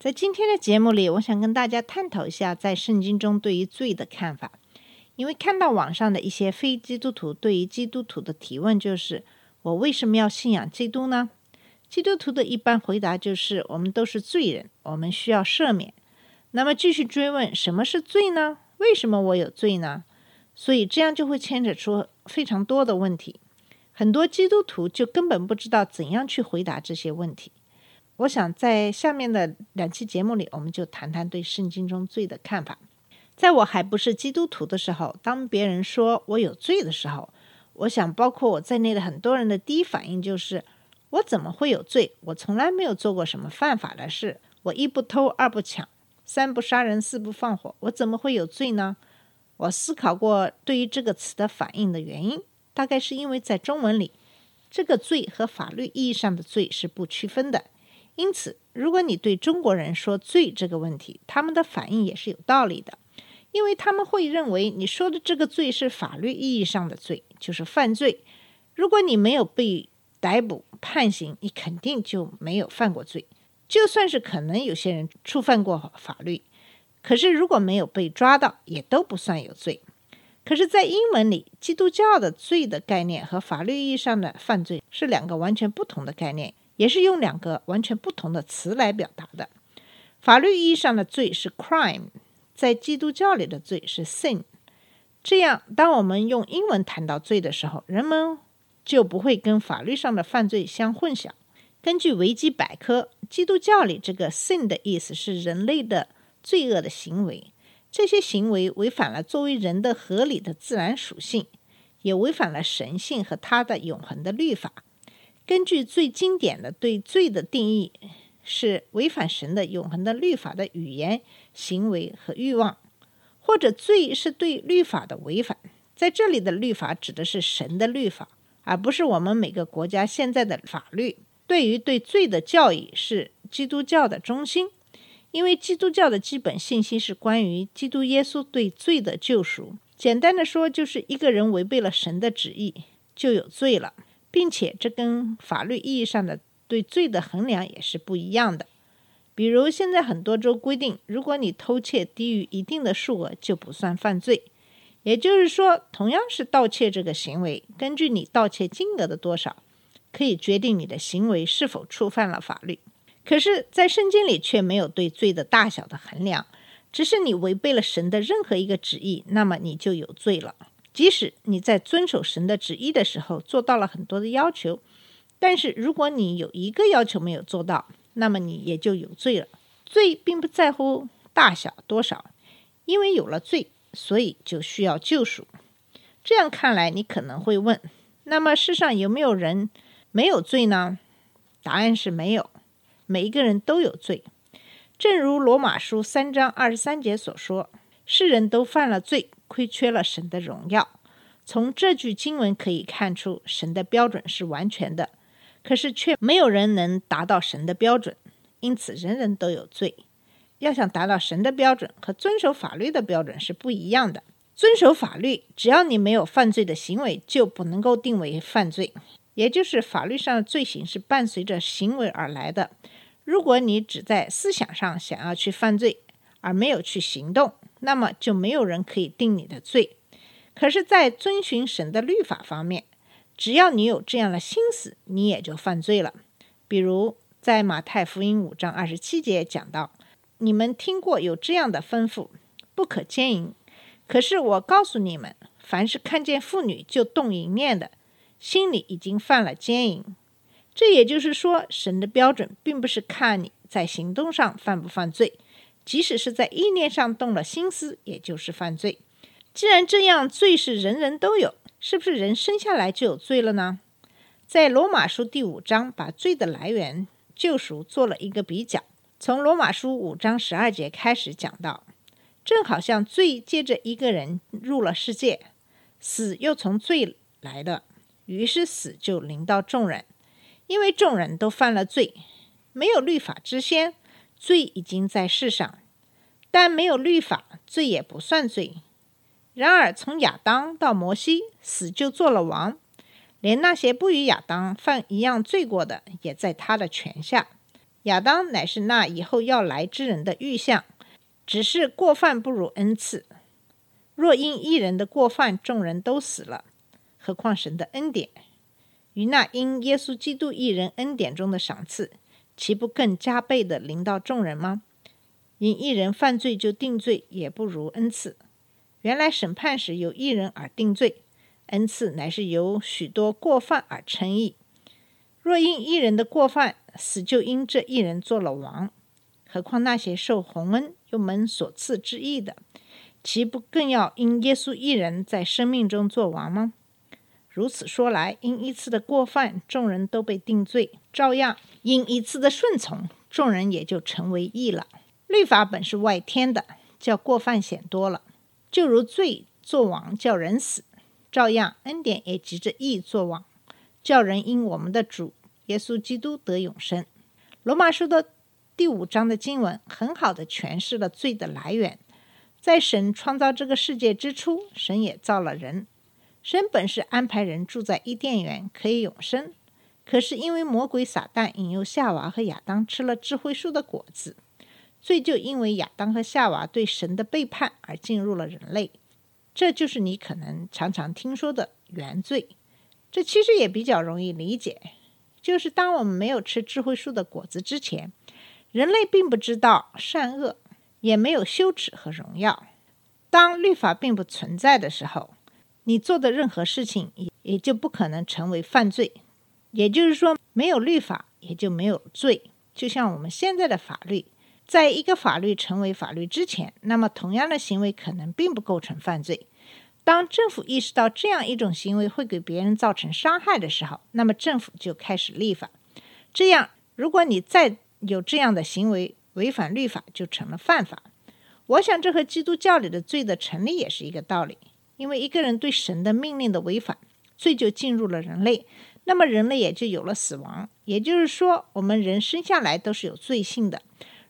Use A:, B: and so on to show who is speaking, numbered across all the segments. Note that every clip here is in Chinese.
A: 在今天的节目里，我想跟大家探讨一下在圣经中对于罪的看法。因为看到网上的一些非基督徒对于基督徒的提问，就是“我为什么要信仰基督呢？”基督徒的一般回答就是：“我们都是罪人，我们需要赦免。”那么继续追问：“什么是罪呢？为什么我有罪呢？”所以这样就会牵扯出非常多的问题。很多基督徒就根本不知道怎样去回答这些问题。我想在下面的两期节目里，我们就谈谈对圣经中罪的看法。在我还不是基督徒的时候，当别人说我有罪的时候，我想包括我在内的很多人的第一反应就是：我怎么会有罪？我从来没有做过什么犯法的事，我一不偷，二不抢，三不杀人，四不放火，我怎么会有罪呢？我思考过对于这个词的反应的原因，大概是因为在中文里，这个罪和法律意义上的罪是不区分的。因此，如果你对中国人说“罪”这个问题，他们的反应也是有道理的，因为他们会认为你说的这个罪是法律意义上的罪，就是犯罪。如果你没有被逮捕判刑，你肯定就没有犯过罪。就算是可能有些人触犯过法律，可是如果没有被抓到，也都不算有罪。可是，在英文里，基督教的罪的概念和法律意义上的犯罪是两个完全不同的概念。也是用两个完全不同的词来表达的。法律意义上的罪是 crime，在基督教里的罪是 sin。这样，当我们用英文谈到罪的时候，人们就不会跟法律上的犯罪相混淆。根据维基百科，基督教里这个 sin 的意思是人类的罪恶的行为，这些行为违反了作为人的合理的自然属性，也违反了神性和他的永恒的律法。根据最经典的对罪的定义，是违反神的永恒的律法的语言、行为和欲望，或者罪是对律法的违反。在这里的律法指的是神的律法，而不是我们每个国家现在的法律。对于对罪的教义是基督教的中心，因为基督教的基本信息是关于基督耶稣对罪的救赎。简单的说，就是一个人违背了神的旨意，就有罪了。并且这跟法律意义上的对罪的衡量也是不一样的。比如现在很多州规定，如果你偷窃低于一定的数额就不算犯罪。也就是说，同样是盗窃这个行为，根据你盗窃金额的多少，可以决定你的行为是否触犯了法律。可是，在圣经里却没有对罪的大小的衡量，只是你违背了神的任何一个旨意，那么你就有罪了。即使你在遵守神的旨意的时候做到了很多的要求，但是如果你有一个要求没有做到，那么你也就有罪了。罪并不在乎大小多少，因为有了罪，所以就需要救赎。这样看来，你可能会问：那么世上有没有人没有罪呢？答案是没有，每一个人都有罪。正如罗马书三章二十三节所说：“世人都犯了罪。”亏缺了神的荣耀。从这句经文可以看出，神的标准是完全的，可是却没有人能达到神的标准，因此人人都有罪。要想达到神的标准，和遵守法律的标准是不一样的。遵守法律，只要你没有犯罪的行为，就不能够定为犯罪，也就是法律上的罪行是伴随着行为而来的。如果你只在思想上想要去犯罪，而没有去行动，那么就没有人可以定你的罪。可是，在遵循神的律法方面，只要你有这样的心思，你也就犯罪了。比如，在马太福音五章二十七节讲到：“你们听过有这样的吩咐，不可奸淫。可是我告诉你们，凡是看见妇女就动淫念的，心里已经犯了奸淫。”这也就是说，神的标准并不是看你在行动上犯不犯罪。即使是在意念上动了心思，也就是犯罪。既然这样，罪是人人都有，是不是人生下来就有罪了呢？在罗马书第五章，把罪的来源、救赎做了一个比较。从罗马书五章十二节开始讲到，正好像罪借着一个人入了世界，死又从罪来了，于是死就临到众人，因为众人都犯了罪。没有律法之先，罪已经在世上；但没有律法，罪也不算罪。然而从亚当到摩西，死就做了王，连那些不与亚当犯一样罪过的，也在他的权下。亚当乃是那以后要来之人的预象，只是过犯不如恩赐。若因一人的过犯，众人都死了，何况神的恩典与那因耶稣基督一人恩典中的赏赐，岂不更加倍的临到众人吗？因一人犯罪就定罪，也不如恩赐。原来审判时由一人而定罪，恩赐乃是由许多过犯而称义。若因一人的过犯，死就因这一人做了王，何况那些受洪恩又蒙所赐之义的，岂不更要因耶稣一人在生命中做王吗？如此说来，因一次的过犯，众人都被定罪；照样因一次的顺从，众人也就成为义了。律法本是外天的，叫过犯显多了，就如罪作王叫人死，照样恩典也急着义作王。叫人因我们的主耶稣基督得永生。罗马书的第五章的经文很好的诠释了罪的来源。在神创造这个世界之初，神也造了人。神本是安排人住在伊甸园，可以永生。可是因为魔鬼撒旦引诱夏娃和亚当吃了智慧树的果子，罪就因为亚当和夏娃对神的背叛而进入了人类。这就是你可能常常听说的原罪。这其实也比较容易理解，就是当我们没有吃智慧树的果子之前，人类并不知道善恶，也没有羞耻和荣耀。当律法并不存在的时候，你做的任何事情也也就不可能成为犯罪。也就是说，没有律法，也就没有罪。就像我们现在的法律，在一个法律成为法律之前，那么同样的行为可能并不构成犯罪。当政府意识到这样一种行为会给别人造成伤害的时候，那么政府就开始立法。这样，如果你再有这样的行为违反律法，就成了犯法。我想，这和基督教里的罪的成立也是一个道理。因为一个人对神的命令的违反，罪就进入了人类，那么人类也就有了死亡。也就是说，我们人生下来都是有罪性的。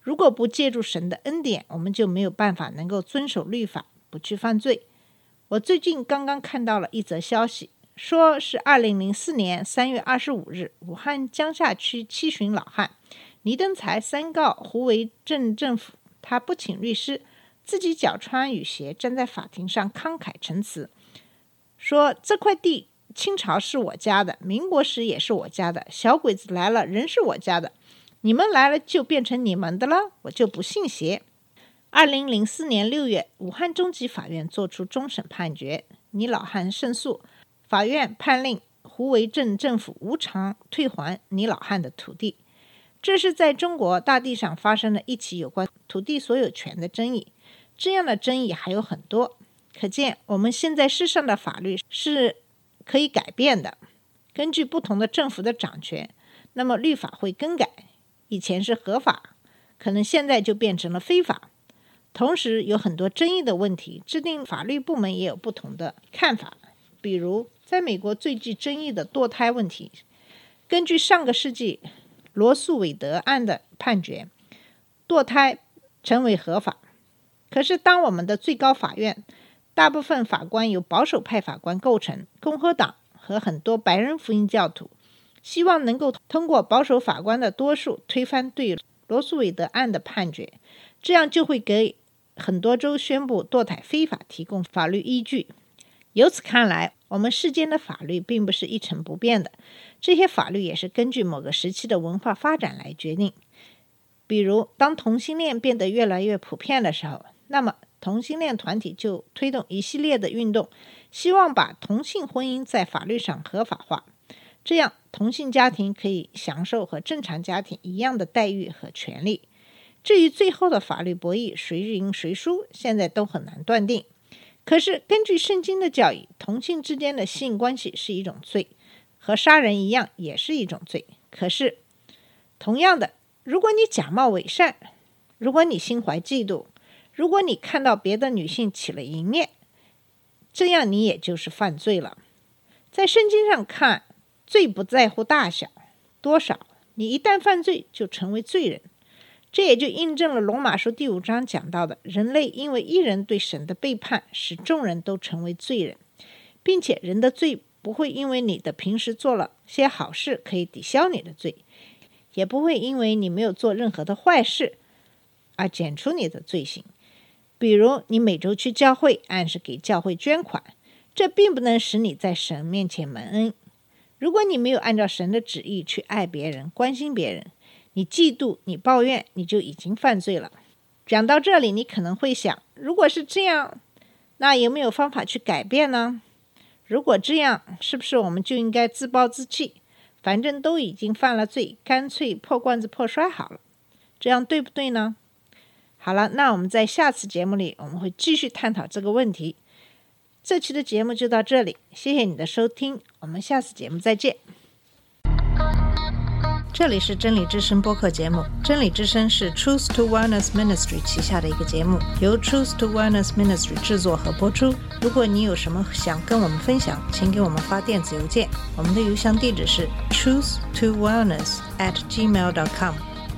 A: 如果不借助神的恩典，我们就没有办法能够遵守律法，不去犯罪。我最近刚刚看到了一则消息，说是二零零四年三月二十五日，武汉江夏区七旬老汉倪登才三告胡为镇政府，他不请律师，自己脚穿雨鞋站在法庭上慷慨陈词，说这块地清朝是我家的，民国时也是我家的，小鬼子来了仍是我家的，你们来了就变成你们的了，我就不信邪。二零零四年六月，武汉中级法院作出终审判决，倪老汉胜诉，法院判令胡维镇政府无偿退还倪老汉的土地。这是在中国大地上发生的一起有关土地所有权的争议。这样的争议还有很多，可见我们现在世上的法律是可以改变的。根据不同的政府的掌权，那么律法会更改。以前是合法，可能现在就变成了非法。同时，有很多争议的问题，制定法律部门也有不同的看法。比如，在美国最具争议的堕胎问题，根据上个世纪罗素韦德案的判决，堕胎成为合法。可是，当我们的最高法院大部分法官由保守派法官构成，共和党和很多白人福音教徒希望能够通过保守法官的多数推翻对罗素韦德案的判决，这样就会给。很多州宣布堕胎非法，提供法律依据。由此看来，我们世间的法律并不是一成不变的，这些法律也是根据某个时期的文化发展来决定。比如，当同性恋变得越来越普遍的时候，那么同性恋团体就推动一系列的运动，希望把同性婚姻在法律上合法化，这样同性家庭可以享受和正常家庭一样的待遇和权利。至于最后的法律博弈谁赢谁输，现在都很难断定。可是根据圣经的教义，同性之间的性关系是一种罪，和杀人一样也是一种罪。可是同样的，如果你假冒伪善，如果你心怀嫉妒，如果你看到别的女性起了淫念，这样你也就是犯罪了。在圣经上看，罪不在乎大小多少，你一旦犯罪就成为罪人。这也就印证了罗马书第五章讲到的：人类因为一人对神的背叛，使众人都成为罪人，并且人的罪不会因为你的平时做了些好事可以抵消你的罪，也不会因为你没有做任何的坏事而减除你的罪行。比如，你每周去教会，按时给教会捐款，这并不能使你在神面前蒙恩。如果你没有按照神的旨意去爱别人、关心别人，你嫉妒、你抱怨，你就已经犯罪了。讲到这里，你可能会想：如果是这样，那有没有方法去改变呢？如果这样，是不是我们就应该自暴自弃？反正都已经犯了罪，干脆破罐子破摔好了，这样对不对呢？好了，那我们在下次节目里，我们会继续探讨这个问题。这期的节目就到这里，谢谢你的收听，我们下次节目再见。这里是真理之声播客节目，真理之声是 Truth to Wellness Ministry 旗下的一个节目，由 Truth to Wellness Ministry 制作和播出。如果你有什么想跟我们分享，请给我们发电子邮件，我们的邮箱地址是 truth to wellness at gmail dot com。